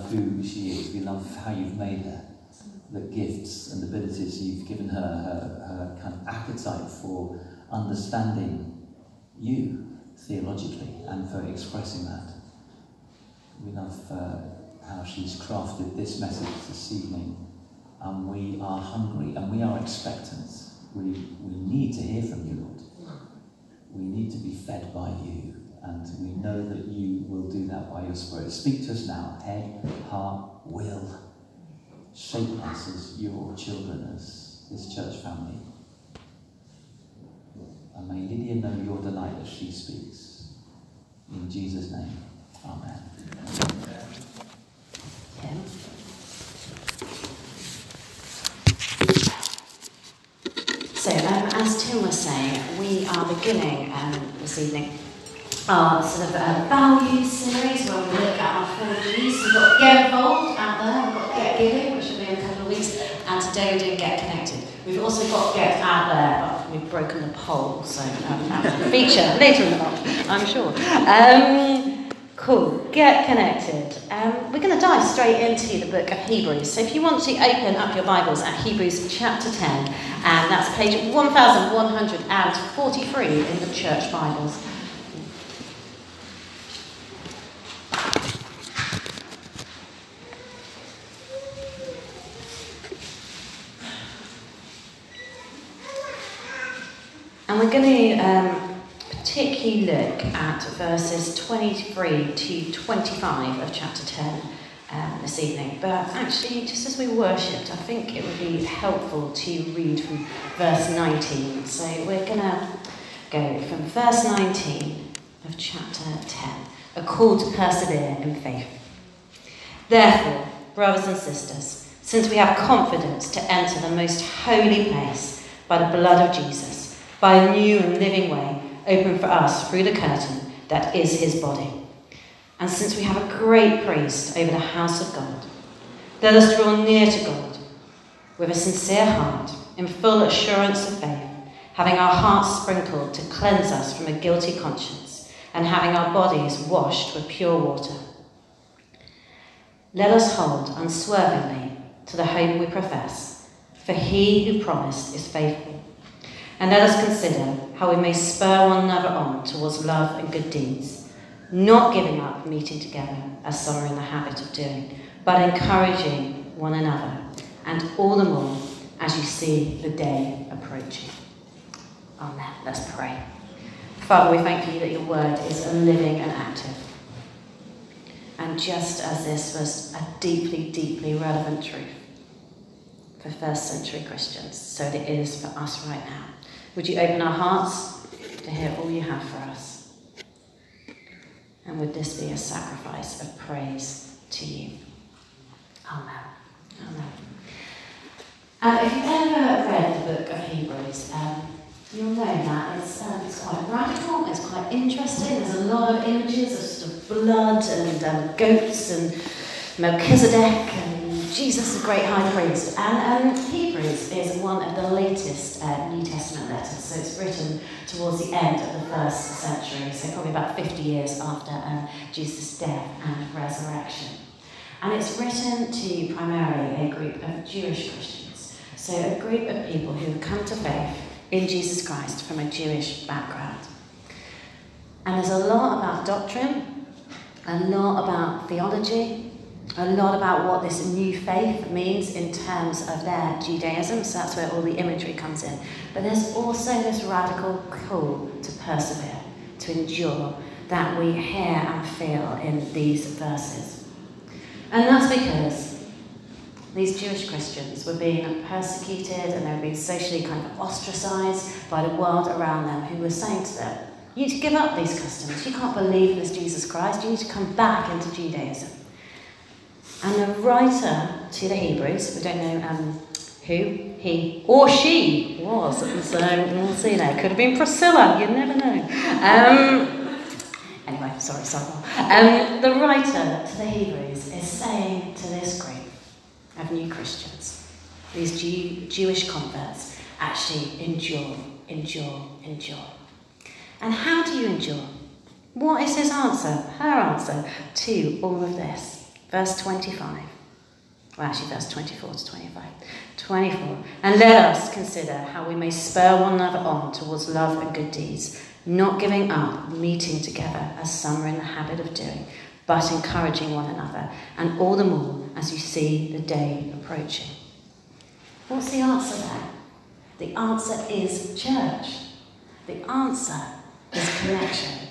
who she is. We love how you've made her, the gifts and abilities you've given her, her, her kind of appetite for understanding you theologically and for expressing that. We love uh, how she's crafted this message this evening. And we are hungry and we are expectant. We, we need to hear from you, Lord. We need to be fed by you. And we know that you will do that by your Spirit. Speak to us now, head, heart, will. Shape us as your children, as this church family. And may Lydia know your delight as she speaks. In Jesus' name, Amen. So, um, as Tim was saying, we are beginning um, this evening our sort of uh, values series where we look at our four G's. We've got Get Involved out there, we've got Get Giving, which will be in a couple of weeks, and today we're doing Get Connected. We've also got Get Out There, but we've broken the poll, so um, that'll feature later in the month, I'm sure. Um, cool, Get Connected. Um, we're going to dive straight into the book of Hebrews. So if you want to open up your Bibles at Hebrews chapter 10, and that's page 1143 in the church Bibles. And we're going to um, particularly look at verses 23 to 25 of chapter 10 um, this evening. But actually, just as we worshipped, I think it would be helpful to read from verse 19. So we're going to go from verse 19 of chapter 10, a call to persevere in faith. Therefore, brothers and sisters, since we have confidence to enter the most holy place by the blood of Jesus, by a new and living way open for us through the curtain that is his body. And since we have a great priest over the house of God, let us draw near to God with a sincere heart, in full assurance of faith, having our hearts sprinkled to cleanse us from a guilty conscience, and having our bodies washed with pure water. Let us hold unswervingly to the hope we profess, for he who promised is faithful. And let us consider how we may spur one another on towards love and good deeds, not giving up meeting together as some are in the habit of doing, but encouraging one another, and all the more as you see the day approaching. Amen. Let's pray. Father, we thank you that your word is living and active. And just as this was a deeply, deeply relevant truth for first century Christians, so it is for us right now. Would you open our hearts to hear all you have for us? And would this be a sacrifice of praise to you? Amen. Amen. And if you've ever read the book of Hebrews, um, you'll know that it's, um, it's quite radical, it's quite interesting. There's a lot of images of sort of blood and um, goats and Melchizedek Jesus, the great high priest. And um, Hebrews is one of the latest uh, New Testament letters, so it's written towards the end of the first century, so probably about 50 years after um, Jesus' death and resurrection. And it's written to primarily a group of Jewish Christians, so a group of people who have come to faith in Jesus Christ from a Jewish background. And there's a lot about doctrine, a lot about theology, a lot about what this new faith means in terms of their Judaism, so that's where all the imagery comes in. But there's also this radical call to persevere, to endure, that we hear and feel in these verses. And that's because these Jewish Christians were being persecuted and they were being socially kind of ostracized by the world around them who were saying to them, You need to give up these customs. You can't believe in this Jesus Christ. You need to come back into Judaism. And the writer to the Hebrews, we don't know um, who he or she was, so we'll see now. Could have been Priscilla, you never know. Um, anyway, sorry, sorry. Um, the writer to the Hebrews is saying to this group of new Christians, these Jew, Jewish converts, actually endure, endure, endure. And how do you endure? What is his answer, her answer to all of this? Verse 25. Well, actually, verse 24 to 25. 24. And let us consider how we may spur one another on towards love and good deeds, not giving up meeting together as some are in the habit of doing, but encouraging one another, and all the more as you see the day approaching. What's the answer there? The answer is church. The answer is connection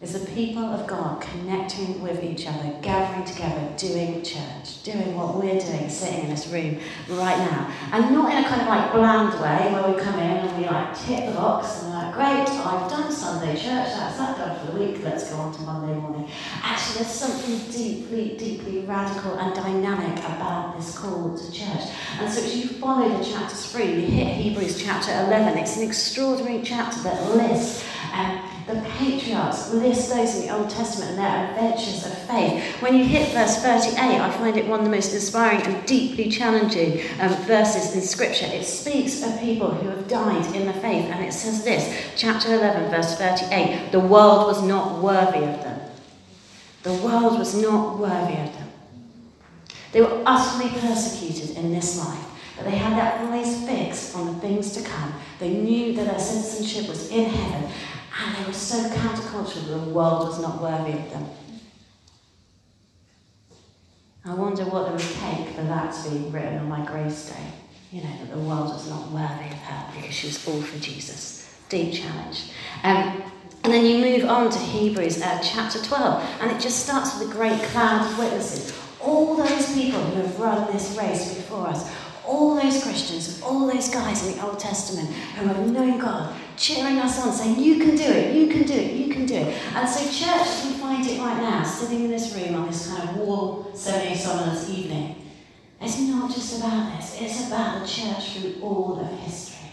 is the people of God connecting with each other, gathering together, doing church, doing what we're doing, sitting in this room right now. And not in a kind of like bland way where we come in and we like tick the box and we're like, great, I've done Sunday church, that's that done for the week, let's go on to Monday morning. Actually, there's something deeply, deeply radical and dynamic about this call to church. And so as you follow the chapters through, you hit Hebrews chapter 11, it's an extraordinary chapter that lists um, the patriarchs list those in the Old Testament and their adventures of faith. When you hit verse 38, I find it one of the most inspiring and deeply challenging um, verses in Scripture. It speaks of people who have died in the faith, and it says this, chapter 11, verse 38 the world was not worthy of them. The world was not worthy of them. They were utterly persecuted in this life. But they had their eyes fixed on the things to come. They knew that their citizenship was in heaven, and they were so countercultural that the world was not worthy of them. I wonder what it would take for that to be written on my gravestone. You know, that the world was not worthy of her because she was all for Jesus. Deep challenge. Um, and then you move on to Hebrews uh, chapter 12, and it just starts with a great cloud of witnesses. All those people who have run this race before us, all those Christians, all those guys in the Old Testament who have known God, cheering us on, saying, You can do it, you can do it, you can do it. And so, church, we find it right now, sitting in this room on this kind of warm, sunny summer's evening, it's not just about this, it's about the church through all of history.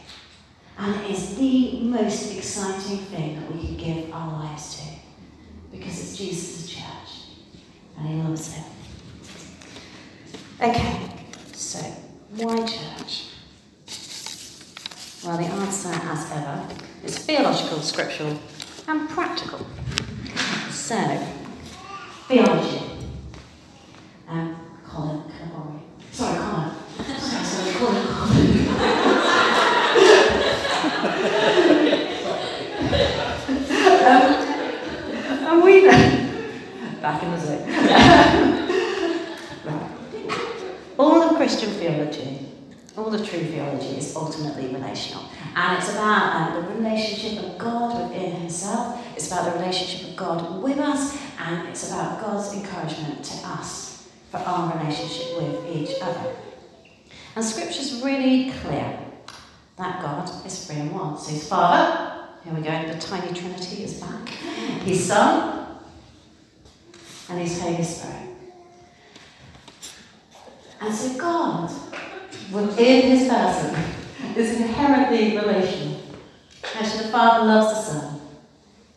And it is the most exciting thing that we can give our lives to because it's Jesus' church and He loves it. Okay, so why church? Well, the answer, as ever, is theological, scriptural, and practical. So, theology. Um, Colin, can I borrow Sorry, Colin. sorry, sorry, Colin. um, and we back in the zoo. right. All of Christian theology all the true theology is ultimately relational. And it's about uh, the relationship of God within Himself, it's about the relationship of God with us, and it's about God's encouragement to us for our relationship with each other. And Scripture's really clear that God is three in one. So His Father, here we go, the tiny Trinity is back, His Son, and His Holy Spirit. And so God within his person is inherently relational. Actually, the Father loves the Son,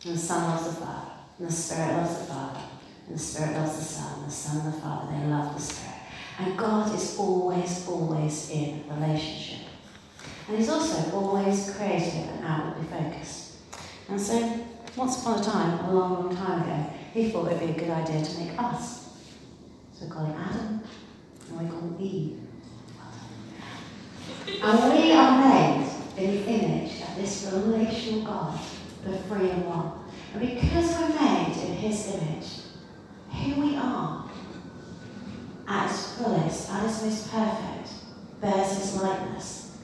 and the Son loves the Father, and the Spirit loves the Father, and the Spirit loves the Son, and the Son and the Father, they love the Spirit. And God is always, always in relationship. And He's also always creative and outwardly focused. And so, once upon a time, a long, long time ago, He thought it would be a good idea to make us. So we call him Adam, and we call him Eve. And we are made in the image of this relational God, the free and one. And because we're made in his image, who we are, at its fullest, at its most perfect, bears his likeness.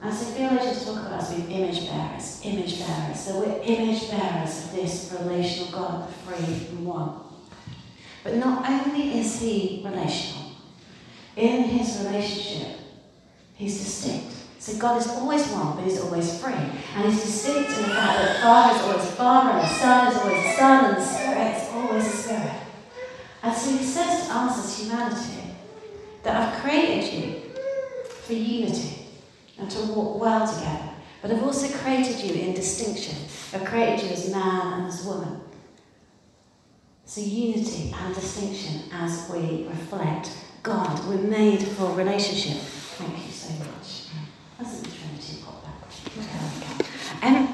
And so theologians talk about us being image bearers, image bearers. So we're image bearers of this relational God, the free and one. But not only is he relational, in his relationship, He's distinct. So God is always one, but he's always free. And he's distinct in the fact that Father is always Father, and Son is always Son, and Spirit is always Spirit. And so he says to us as humanity that I've created you for unity and to walk well together. But I've also created you in distinction. I've created you as man and as woman. So unity and distinction as we reflect God. We're made for relationship. Thank you so much. Wasn't the Trinity pop back? Um, and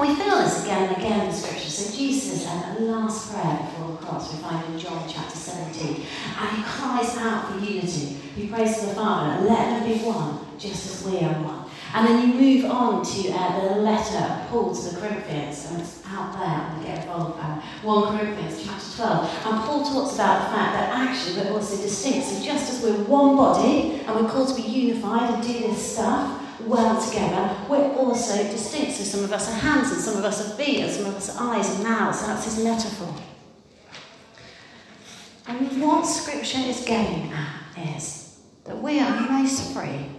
we feel this again and again in the scriptures. So Jesus, at the last prayer before the cross, we find in John chapter 17, and he cries out for unity. He prays to the Father, let them be one, just as we are one. And then you move on to uh, the letter of Paul to the Corinthians, and it's out there, and get involved, um, 1 Corinthians chapter 12. And Paul talks about the fact that actually we're also distinct. So just as we're one body, and we're called to be unified and do this stuff, well together, we're also distinct. So some of us are hands, and some of us are feet, and some of us are eyes and mouths. So that's his metaphor. And what Scripture is getting at is that we are most free,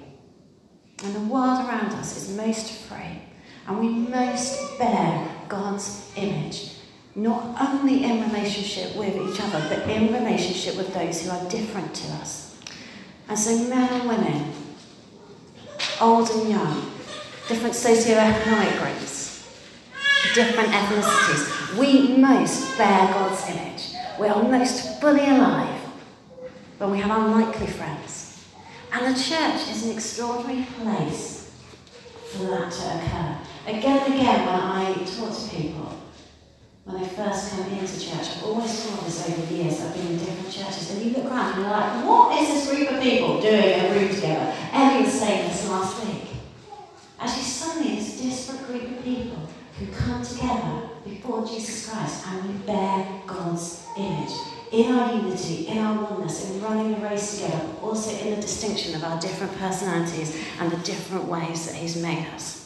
and the world around us is most free, and we most bear God's image, not only in relationship with each other, but in relationship with those who are different to us. And so, men and women, old and young, different socioeconomic groups, different ethnicities. We most bear God's image. We are most fully alive, when we have unlikely friends. And the church is an extraordinary place for that to occur. Again and again, when I talk to people, when they first come into church, I've always taught this over the years, I've been in different churches, and you look around and you're like, what is this group of people doing in a room together? Ellie was saying this last week. Actually, suddenly this disparate group of people who come together before Jesus Christ and we bear God's image in our unity, in our oneness, in running the race together, but also in the distinction of our different personalities and the different ways that He's made us.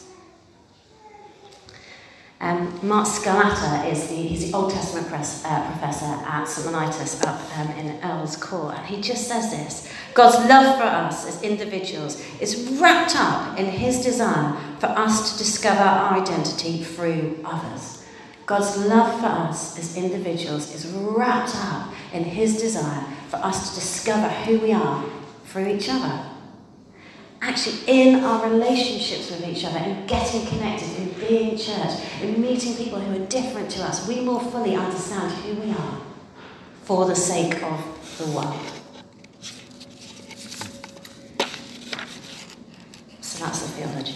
Um, Mark Scalata is the, he's the Old Testament press, uh, professor at St. Mellitus up um, in Earl's Court, and he just says this God's love for us as individuals is wrapped up in his desire for us to discover our identity through others. God's love for us as individuals is wrapped up in his desire for us to discover who we are through each other actually in our relationships with each other and getting connected, in being church, in meeting people who are different to us, we more fully understand who we are for the sake of the world. So that's the theology.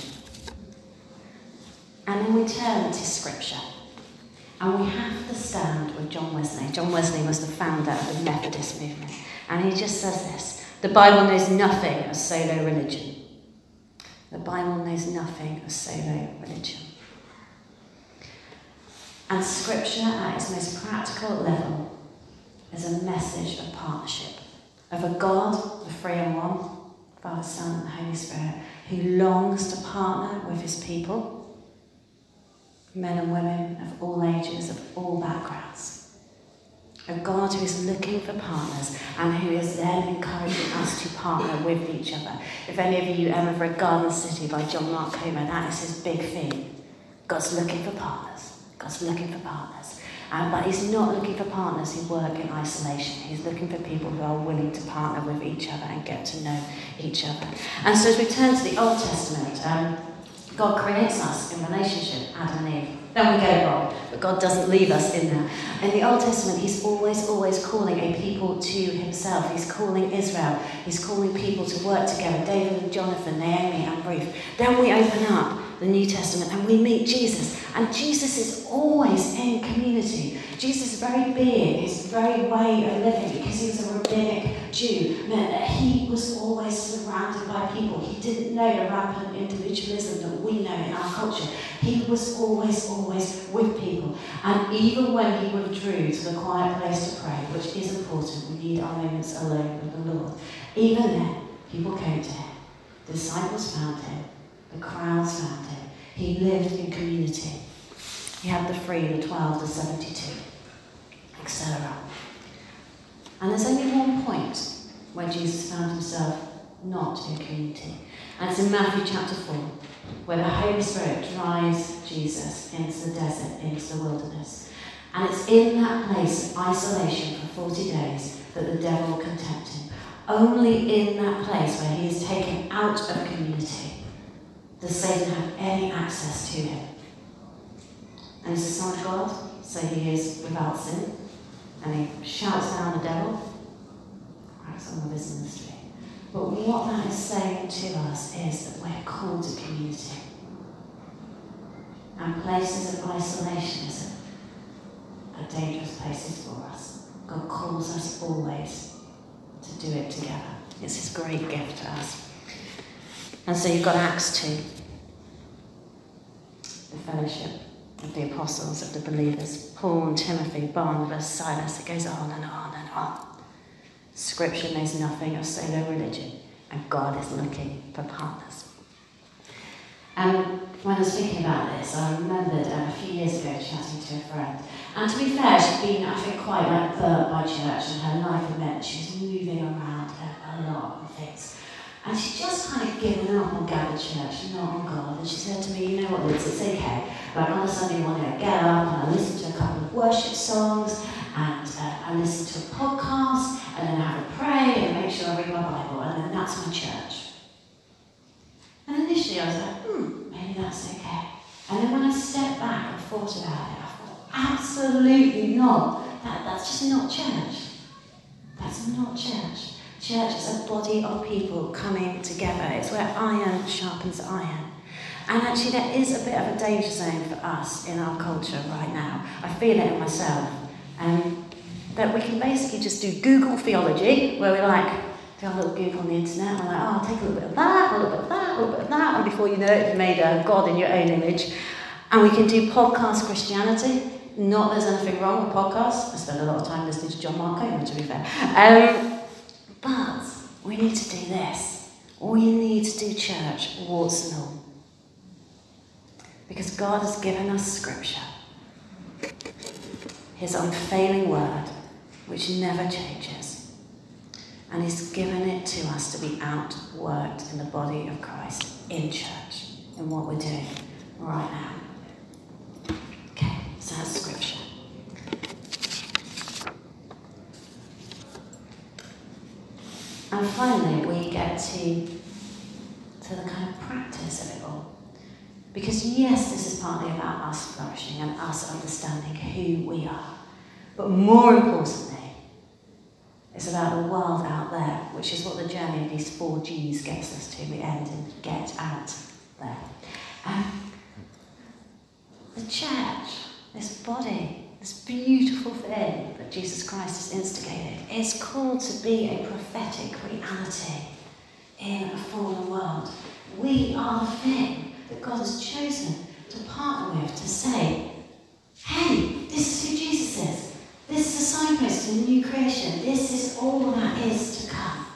And then we turn to Scripture. And we have to stand with John Wesley. John Wesley was the founder of the Methodist movement. And he just says this The Bible knows nothing of solo religion. The Bible knows nothing of solo religion. And Scripture, at its most practical level, is a message of partnership, of a God, the three and one, Father, Son, and Holy Spirit, who longs to partner with his people, men and women of all ages, of all backgrounds a God who is looking for partners and who is then encouraging us to partner with each other. If any of you ever read Garden City by John Mark Comer, that is his big theme. God's looking for partners. God's looking for partners. Um, but he's not looking for partners who work in isolation. He's looking for people who are willing to partner with each other and get to know each other. And so as we turn to the Old Testament, um, God creates us in relationship, Adam and Eve. Then we it wrong, but God doesn't leave us in that. In the Old Testament, He's always, always calling a people to Himself. He's calling Israel. He's calling people to work together David and Jonathan, Naomi and Ruth. Then we open up the New Testament and we meet Jesus. And Jesus is always in community. Jesus' very being, his very way of living, because he was a rabbinic Jew, meant that he was always surrounded by people. He didn't know the rampant individualism that we know in our culture. He was always, always with people. And even when he withdrew to the quiet place to pray, which is important, we need our moments alone with the Lord, even then, people came to him. Disciples found him. The crowds found him. He lived in community. He had the three, the 12, the 72, etc. And there's only one point where Jesus found himself not in community. And it's in Matthew chapter 4, where the Holy Spirit drives Jesus into the desert, into the wilderness. And it's in that place of isolation for 40 days that the devil can tempt him. Only in that place where he is taken out of community does Satan have any access to him. And he's the Son of God, so he is without sin. And he shouts down the devil, cracks on with his ministry. But what that is saying to us is that we're called to community. And places of isolationism but dangerous places for us. God calls us always to do it together. It's His great gift to us. And so you've got Acts 2, the fellowship of the apostles, of the believers, Paul and Timothy, Barnabas, Silas. It goes on and on and on. Scripture knows nothing of solo religion, and God is looking for partners. And when I was thinking about this, I remembered um, a few years ago chatting to a friend. And to be fair, she'd been, I think, quite like burnt by church, and her life had meant she was moving around a, a lot and things. And she'd given up on gathered church, not on God. And she said to me, You know what, Liz, it's okay. But on a Sunday morning, I get up and I listen to a couple of worship songs, and uh, I listen to a podcast, and then I have a pray and make sure I read my Bible, and then that's my church. And initially I was like, hmm, maybe that's okay. And then when I stepped back and thought about it, I thought, absolutely not. That, that's just not church. That's not church. Church is a body of people coming together. It's where iron sharpens iron. And actually, there is a bit of a danger zone for us in our culture right now. I feel it in myself. Um, that we can basically just do Google theology, where we like do a little Google on the internet, and like, oh, I'll take a little bit of that, a little bit of that, a little bit of that, and before you know it, you've made a God in your own image. And we can do podcast Christianity. Not there's anything wrong with podcasts. I spend a lot of time listening to John Mark to be fair. Um, but we need to do this. We need to do church, warts and all. Because God has given us scripture, His unfailing word, which never changes. And He's given it to us to be outworked in the body of Christ, in church, in what we're doing right now. Okay, so that's scripture. And finally, we get to, to the kind of practice of it all. Because, yes, this is partly about us flourishing and us understanding who we are. But more importantly, it's about the world out there, which is what the journey of these four G's gets us to. We end in get out there. Um, the church, this body, this beautiful thing that Jesus Christ has instigated, is called to be a prophetic reality in a fallen world. We are the thing that God has chosen to partner with to say, hey, this is who Jesus is. This is a signpost to a new creation. This is all that is to come.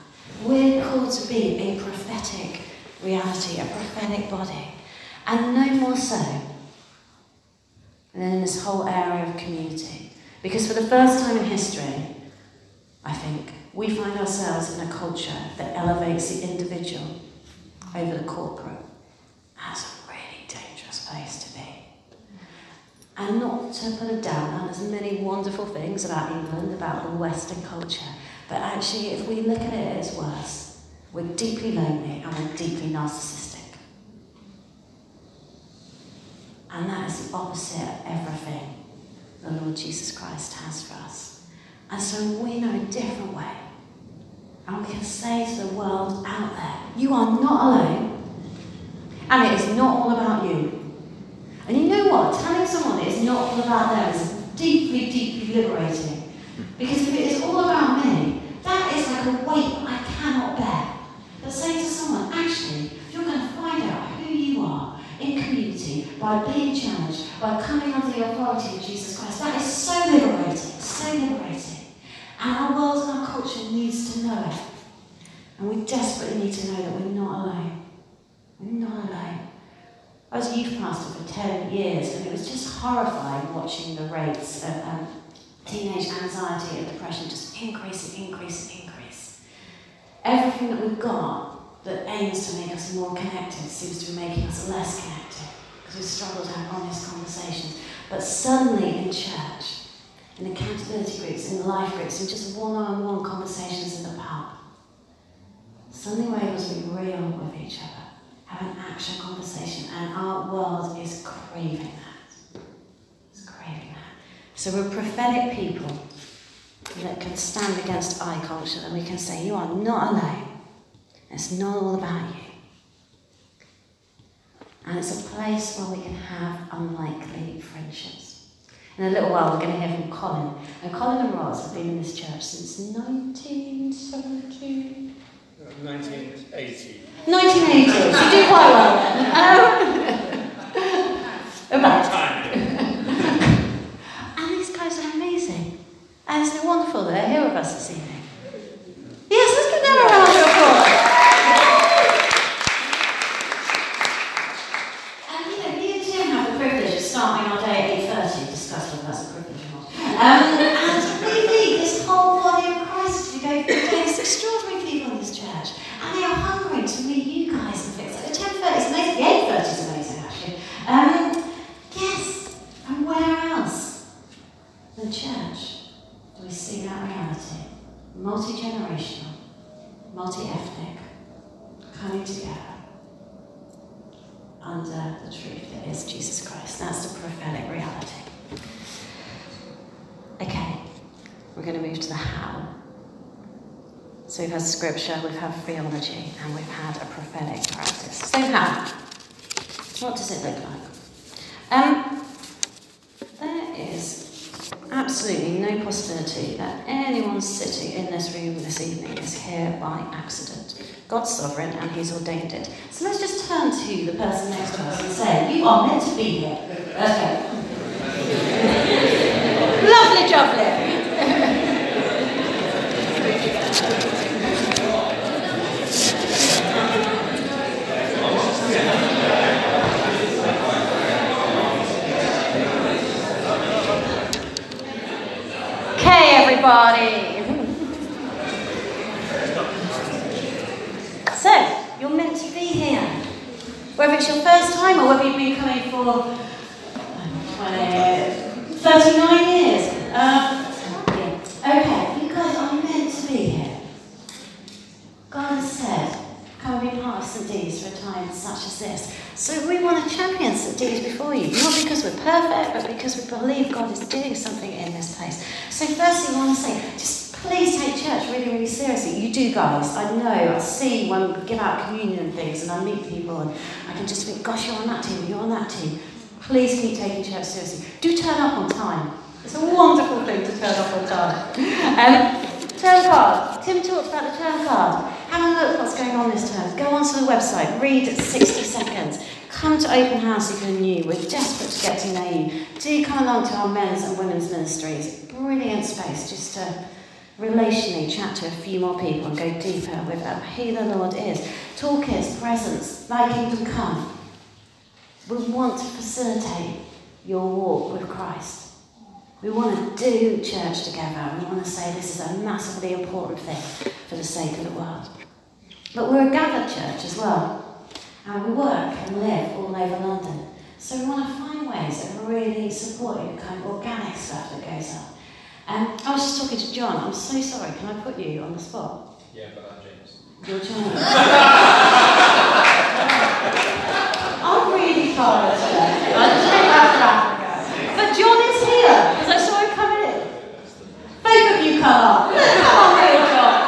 We're called to be a prophetic reality, a prophetic body. And no more so than in this whole area of community. Because for the first time in history, I think, we find ourselves in a culture that elevates the individual over the corporate. That's a really dangerous place to be. And not to put it down, and there's many wonderful things about England, about the Western culture, but actually, if we look at it as worse, we're deeply lonely and we're deeply narcissistic. And that is the opposite of everything the Lord Jesus Christ has for us. And so we know a different way. And we can say to the world out there, you are not alone. And it is not all about you. And you know what? Telling someone it is not all about them is deeply, deeply liberating. Because if it is all about me, that is like a weight I cannot bear. But saying to someone, actually, you're going to find out who you are in community by being by coming under the authority of Jesus Christ, that is so liberating, so liberating. And our world and our culture needs to know it. And we desperately need to know that we're not alone. We're not alone. I was a youth pastor for 10 years, and it was just horrifying watching the rates of um, teenage anxiety and depression just increase and increase and increase. Everything that we've got that aims to make us more connected seems to be making us less connected because we struggle to have honest conversations. But suddenly in church, in accountability groups, in life groups, in just one on one conversations in the pub, suddenly we're able to be real with each other have an action conversation, and our world is craving that. It's craving that. So we're prophetic people that can stand against I culture, and we can say, You are not alone. It's not all about you. And it's a place where we can have unlikely friendships. In a little while, we're going to hear from Colin. And Colin and Roz have been in this church since 1970. 1980. 1980. You do quite well. Um, about. Time. And these guys are amazing. And isn't it wonderful that they're here with us this evening? Yes, let's give them a round of applause. And you know, me and Tim have the privilege of starting our day at 8.30, discuss whether that's a privilege or not. Um, and really, this whole body of Christ, we go through days, extraordinary people in this church. And they are hungry to meet you guys and things like the 10.30 is amazing, the 8.30 is amazing actually. Um, yes, and where else? The church, do we see that reality? Multi generational, multi ethnic, coming together under the truth that is Jesus Christ. That's the prophetic reality. Okay, we're going to move to the how. So we've had had theology, and we've had a prophetic practice. So how? What does it look like? Um, there is absolutely no possibility that anyone sitting in this room this evening is here by accident. God's sovereign and He's ordained it. So let's just turn to the person next to us and say, You are meant to be here. Okay. Lovely jubbly. Okay, everybody. So, you're meant to be here. Whether it's your first time or whether you've been coming for um, 20, 39 years. Um, okay, you guys are meant to be here. God has said, come and be part of St. Dee's for a time such as this. So we want to champion St. Dee's before you, not because we're perfect, but because we believe God is doing something in this place. So firstly, I want to say, just please take church really, really seriously. You do, guys. I know. I see when we give out communion and things, and I meet people, and I can just think, gosh, you're on that team, you're on that team. Please keep taking church seriously. Do turn up on time. It's a wonderful thing to turn up on time. Um, term card. Tim talked about the term card. Have a look what's going on this term. Go onto the website, read 60 seconds. Come to open house if you're new. We're desperate to get to know you. Do come along to our men's and women's ministries. Brilliant space just to relationally chat to a few more people and go deeper with um, who the Lord is. Talk His presence, thy kingdom come. We want to facilitate your walk with Christ. We want to do church together. We want to say this is a massively important thing for the sake of the world. But we're a gathered church as well. And we work and live all over London. So we want to find ways of really supporting the kind of organic stuff that goes on. Um, I was just talking to John. I'm so sorry. Can I put you on the spot? Yeah, but I'm James. You're John. I'm really tired today. I just came back from Africa. But John is here because I saw him coming in. Both of you come up. Come on, little John.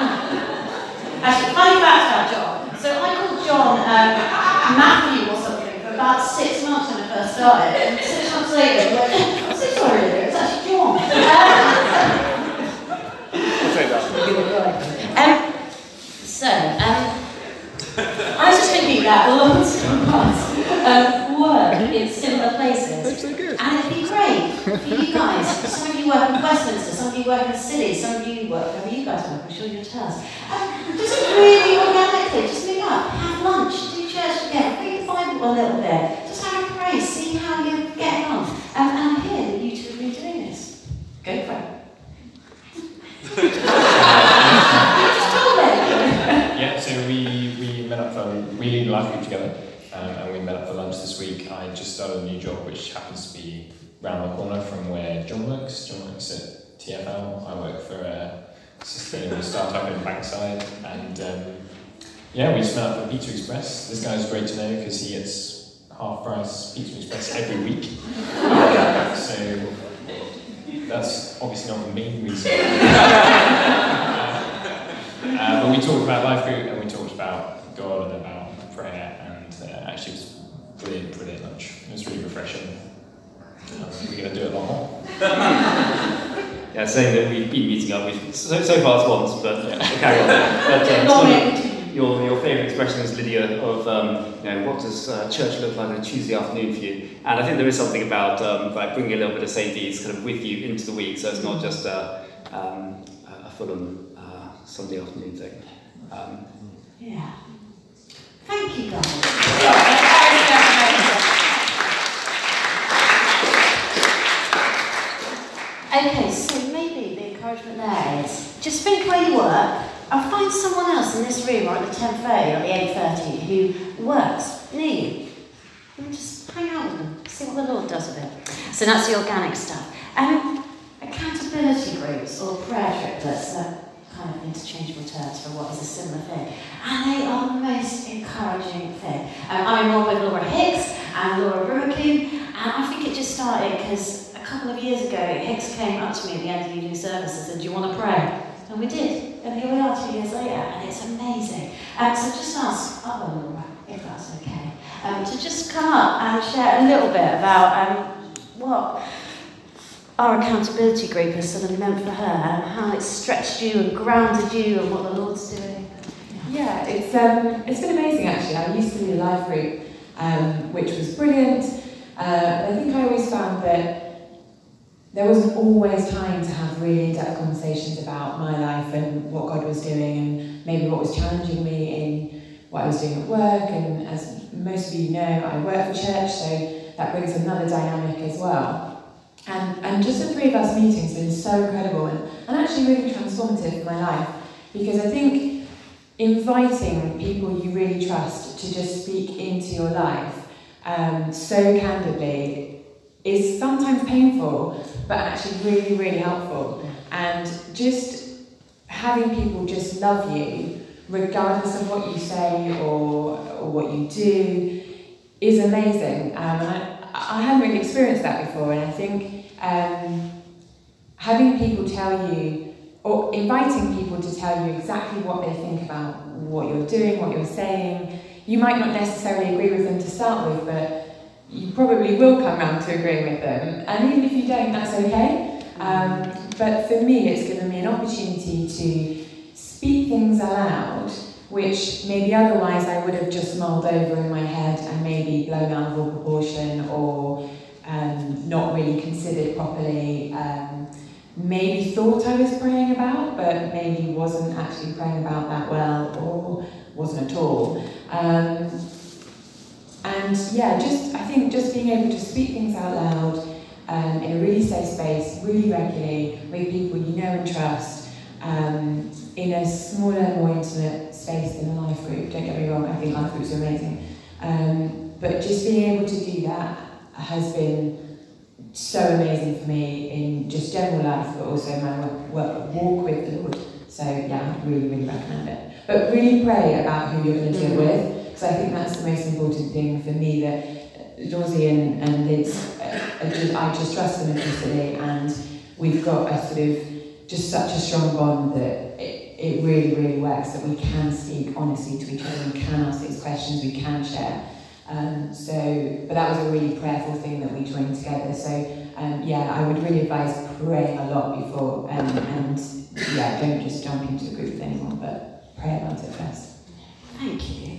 Actually, funny fact about John. So I called John um, Matthew or something for about six months when I first started. And six months later, I'm like, I'm so sorry, it's actually John. Um, so, um, I was just thinking that lots of us um, work in similar places. And it'd be great for you guys. Some of you work in Westminster, some of you work in the city, some of you work wherever you guys work, I'm sure you'll tell us. Um, just really organically, just meet up, have lunch, do church together, read the Bible a little bit, see how you're getting on. Um, and I'm here that you two have been doing this. Go for it. you just told me. Yeah, so we, we met up for, we lead a life group together, um, and we met up for lunch this week. I just started a new job, which happens to be round the corner from where John works. John works at TFL. I work for a sustainable startup in Bankside, and um, yeah, we just met up for Pizza Express. This guy's great to know because he gets half price Pizza Express every week. Uh, so that's obviously not the main reason. Uh, but we talked about life group and we talked about God and about prayer, and uh, actually it was brilliant, brilliant lunch. It was really refreshing. Um, we're going to do it a lot more. yeah, saying that we've been meeting up. We've so, so far it's once, but yeah, we'll carry on. But um, Normally, your, your favourite expression is Lydia of um, you know what does uh, church look like on a Tuesday afternoon for you? And I think there is something about um, like bringing a little bit of St. Kind of with you into the week, so it's not just a, um, a Fulham uh, Sunday afternoon thing. Um, yeah. Thank you, guys. Okay, so maybe the encouragement there is just think where you work and find someone else in this room or at the 10.30 or the 8.30 who works near you. And just hang out with them, see what the Lord does with it. So that's the organic stuff. And accountability groups or prayer triplets are kind of interchangeable terms for what is a similar thing. And they are the most encouraging thing. Um, I'm involved with Laura Hicks and Laura Ruakin, and I think it just started because a couple of years ago, Hicks came up to me at the end of evening service and said, Do you want to pray? And we did. And here we are two years later, and it's amazing. Um, so just ask other Laura, if that's okay, um, to just come up and share a little bit about um, what our accountability group has suddenly meant for her and how it's stretched you and grounded you and what the Lord's doing. Yeah, it's um, it's been amazing actually. I used to be a life group, um, which was brilliant. Uh, I think I always found that there wasn't always time to have really in-depth conversations about my life and what God was doing and maybe what was challenging me in what I was doing at work. And as most of you know, I work for church, so that brings another dynamic as well. And, and just the three of us meetings has been so incredible and, and actually really transformative for my life because I think inviting people you really trust to just speak into your life um, so candidly is sometimes painful, but actually really, really helpful. And just having people just love you, regardless of what you say or, or what you do, is amazing. Um, and I, I hadn't really experienced that before, and I think um, having people tell you, or inviting people to tell you exactly what they think about what you're doing, what you're saying, you might not necessarily agree with them to start with, but you probably will come round to agreeing with them. And even if you don't, that's okay. Um, but for me, it's given me an opportunity to speak things aloud, which maybe otherwise I would have just mulled over in my head and maybe blown out of all proportion or um, not really considered properly. Um, maybe thought I was praying about, but maybe wasn't actually praying about that well or wasn't at all. Um, and yeah, just I think just being able to speak things out loud um, in a really safe space, really regularly, with people you know and trust, um, in a smaller, more intimate space than a life group. Don't get me wrong, I think life groups are amazing. Um, but just being able to do that has been so amazing for me in just general life, but also my work, walk with the Lord. So yeah, I really, really recommend it. But really pray about who you're going to deal with because I think that's the most important thing for me that Rosie and, and Liz, uh, just, I just trust them implicitly and we've got a sort of just such a strong bond that it, it really, really works that we can speak honestly to each other, we can ask these questions, we can share. Um, so, but that was a really prayerful thing that we joined together. So, um, yeah, I would really advise praying a lot before, um, and yeah, don't just jump into a group with anyone, but pray about it first. Thank you.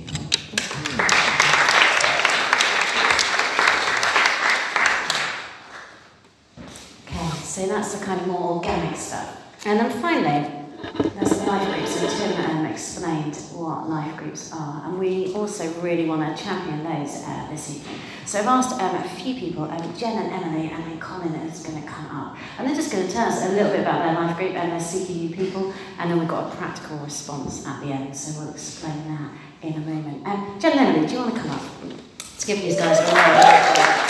Okay, so that's the kind of more organic stuff. And then finally, there's the life groups, and Tim um, explained what life groups are, and we also really want to champion those uh, this evening. So I've asked um, a few people, um, Jen and Emily, and then Colin is going to come up, and they're just going to tell us a little bit about their life group and their CPU people, and then we've got a practical response at the end, so we'll explain that in a moment. Um, Jen and Emily, do you want to come up? Let's give these guys a round.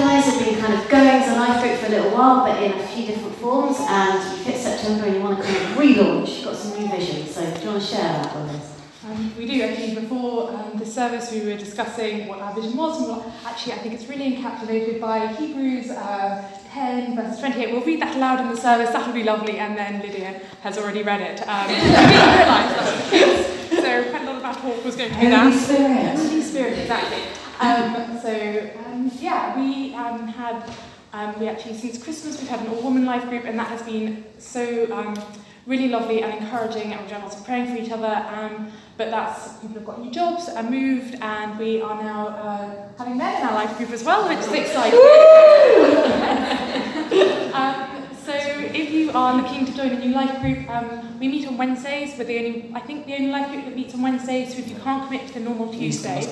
Guys have been kind of going as a life group for a little while, but in a few different forms. And you hit September and you want to kind of relaunch. You've got some new vision. So do you want to share that with us? Um, we do actually. Before um, the service, we were discussing what our vision was, and what, actually, I think it's really encapsulated by Hebrews uh, 10, verses 28. We'll read that aloud in the service. That'll be lovely. And then Lydia has already read it. Um, we didn't realise the case. So quite a lot of our talk was going to be Holy that. Spirit. Holy Spirit, exactly. Um, so um, yeah, we um, had um, we actually since Christmas we've had an all-woman life group, and that has been so um, really lovely and encouraging, and we've done lots of praying for each other. Um, but that's people have got new jobs and moved, and we are now uh, having men in our life group as well, which is exciting. um, so if you are looking to join a new life group, um, we meet on Wednesdays. We're the only, I think, the only life group that meets on Wednesdays. So if you can't commit to the normal Tuesday,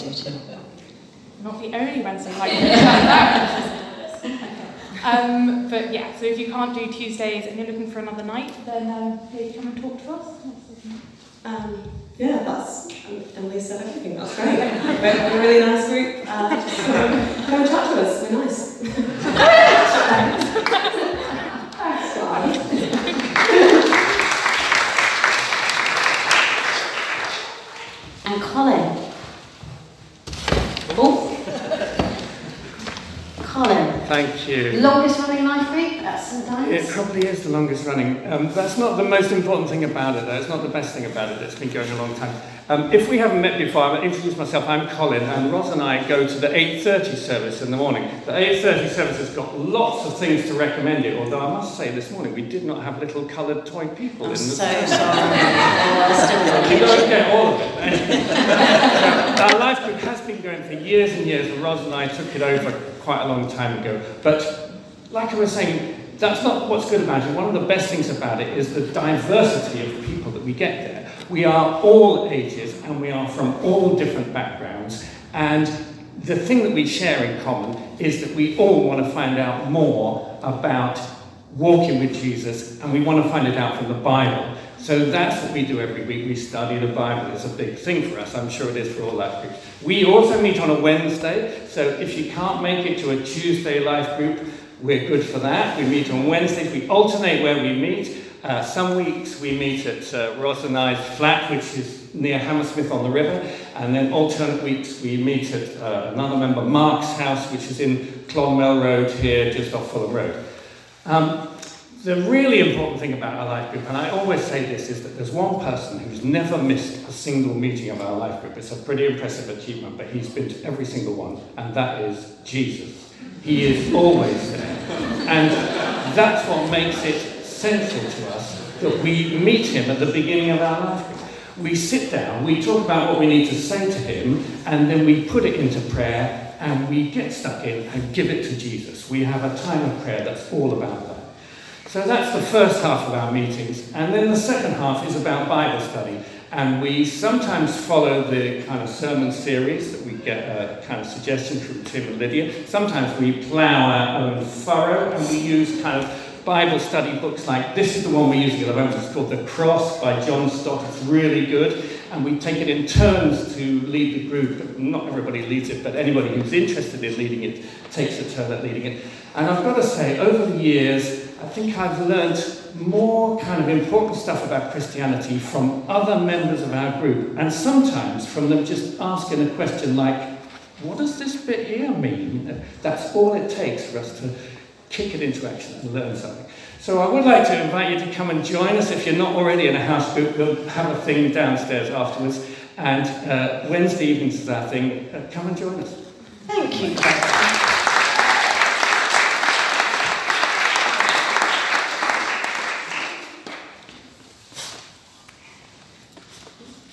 not the only Wednesday life group. um, but yeah, so if you can't do Tuesdays and you're looking for another night, then um, please come and talk to us. Um, yeah, that's um, Emily said everything. That's great. We're, we're a really nice group. Uh, just come, and- come and chat to us. We're nice. Thanks, guys. And Colin. Oh. Thank you. longest running life group at St It probably is the longest running. Um, that's not the most important thing about it, though. It's not the best thing about it. It's been going a long time. Um, if we haven't met before, I'll introduce myself. I'm Colin, and Roz and I go to the 8.30 service in the morning. The 8.30 service has got lots of things to recommend it, although I must say this morning we did not have little coloured toy people I'm in the so sorry. Oh, still You don't get all of it. Our life group has been going for years and years, and Roz and I took it over quite a long time ago. But like I was saying, that's not what's good about it. One of the best things about it is the diversity of people that we get there. We are all ages and we are from all different backgrounds. And the thing that we share in common is that we all want to find out more about walking with Jesus and we want to find it out from the Bible. So that's what we do every week. We study the Bible. It's a big thing for us. I'm sure it is for all life groups. We also meet on a Wednesday. So if you can't make it to a Tuesday life group, we're good for that. We meet on Wednesdays. We alternate where we meet. Uh, some weeks we meet at uh, and I's flat, which is near Hammersmith on the river. And then alternate weeks we meet at uh, another member, Mark's house, which is in Clonmel Road here, just off Fulham Road. Um, the really important thing about our life group, and I always say this, is that there's one person who's never missed a single meeting of our life group. It's a pretty impressive achievement, but he's been to every single one, and that is Jesus. He is always there. And that's what makes it central to us that we meet him at the beginning of our life group. We sit down, we talk about what we need to say to him, and then we put it into prayer and we get stuck in and give it to Jesus. We have a time of prayer that's all about that. So that's the first half of our meetings. And then the second half is about Bible study. And we sometimes follow the kind of sermon series that we get a kind of suggestion from Tim and Lydia. Sometimes we plough our own furrow and we use kind of Bible study books like this is the one we're using at the moment. It's called The Cross by John Stott. It's really good. And we take it in turns to lead the group. Not everybody leads it, but anybody who's interested in leading it takes a turn at leading it. And I've got to say, over the years, I think I've learnt more kind of important stuff about Christianity from other members of our group, and sometimes from them just asking a question like, what does this bit here mean? That's all it takes for us to kick it into action and learn something. So I would like to invite you to come and join us if you're not already in a house group. We'll have a thing downstairs afterwards, and uh, Wednesday evenings is our thing. Uh, come and join us. Thank you.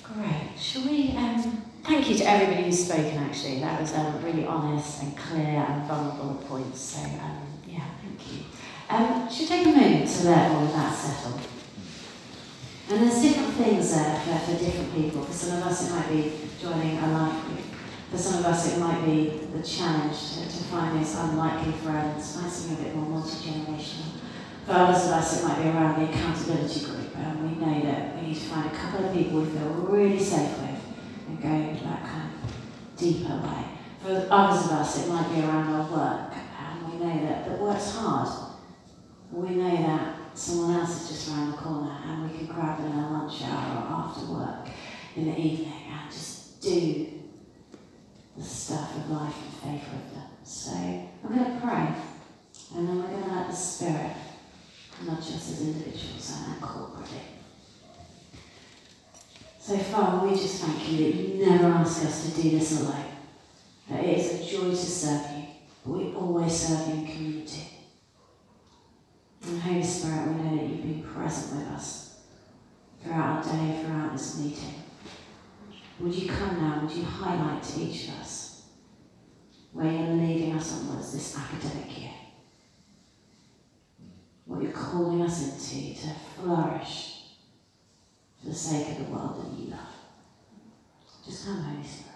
Great. Shall we? Um, thank you to everybody who's spoken. Actually, that was um, really honest and clear and vulnerable points. So um, yeah, thank you. Um, should take a moment to let all of that settle? And there's different things there for, for different people. For some of us, it might be joining a life group. For some of us, it might be the challenge to, to find those unlikely friends, find something a bit more multi-generational. For others of us, it might be around the accountability group, and we know that we need to find a couple of people we feel really safe with and go that kind of deeper way. For others of us, it might be around our work, and we know that, that work's hard. We know that someone else is just around the corner, and we can grab in a lunch hour or after work in the evening and just do the stuff of life in faith with them. So I'm going to pray, and then we're going to let the Spirit nudge us as individuals and corporately. So, Father, we just thank you that you never ask us to do this alone. that it is a joy to serve you, but we always serve you in community. And Holy Spirit, we know that you've been present with us throughout our day, throughout this meeting. Would you come now? Would you highlight to each of us where you're leading us onwards this academic year? What you're calling us into to flourish for the sake of the world that you love. Just come, Holy Spirit.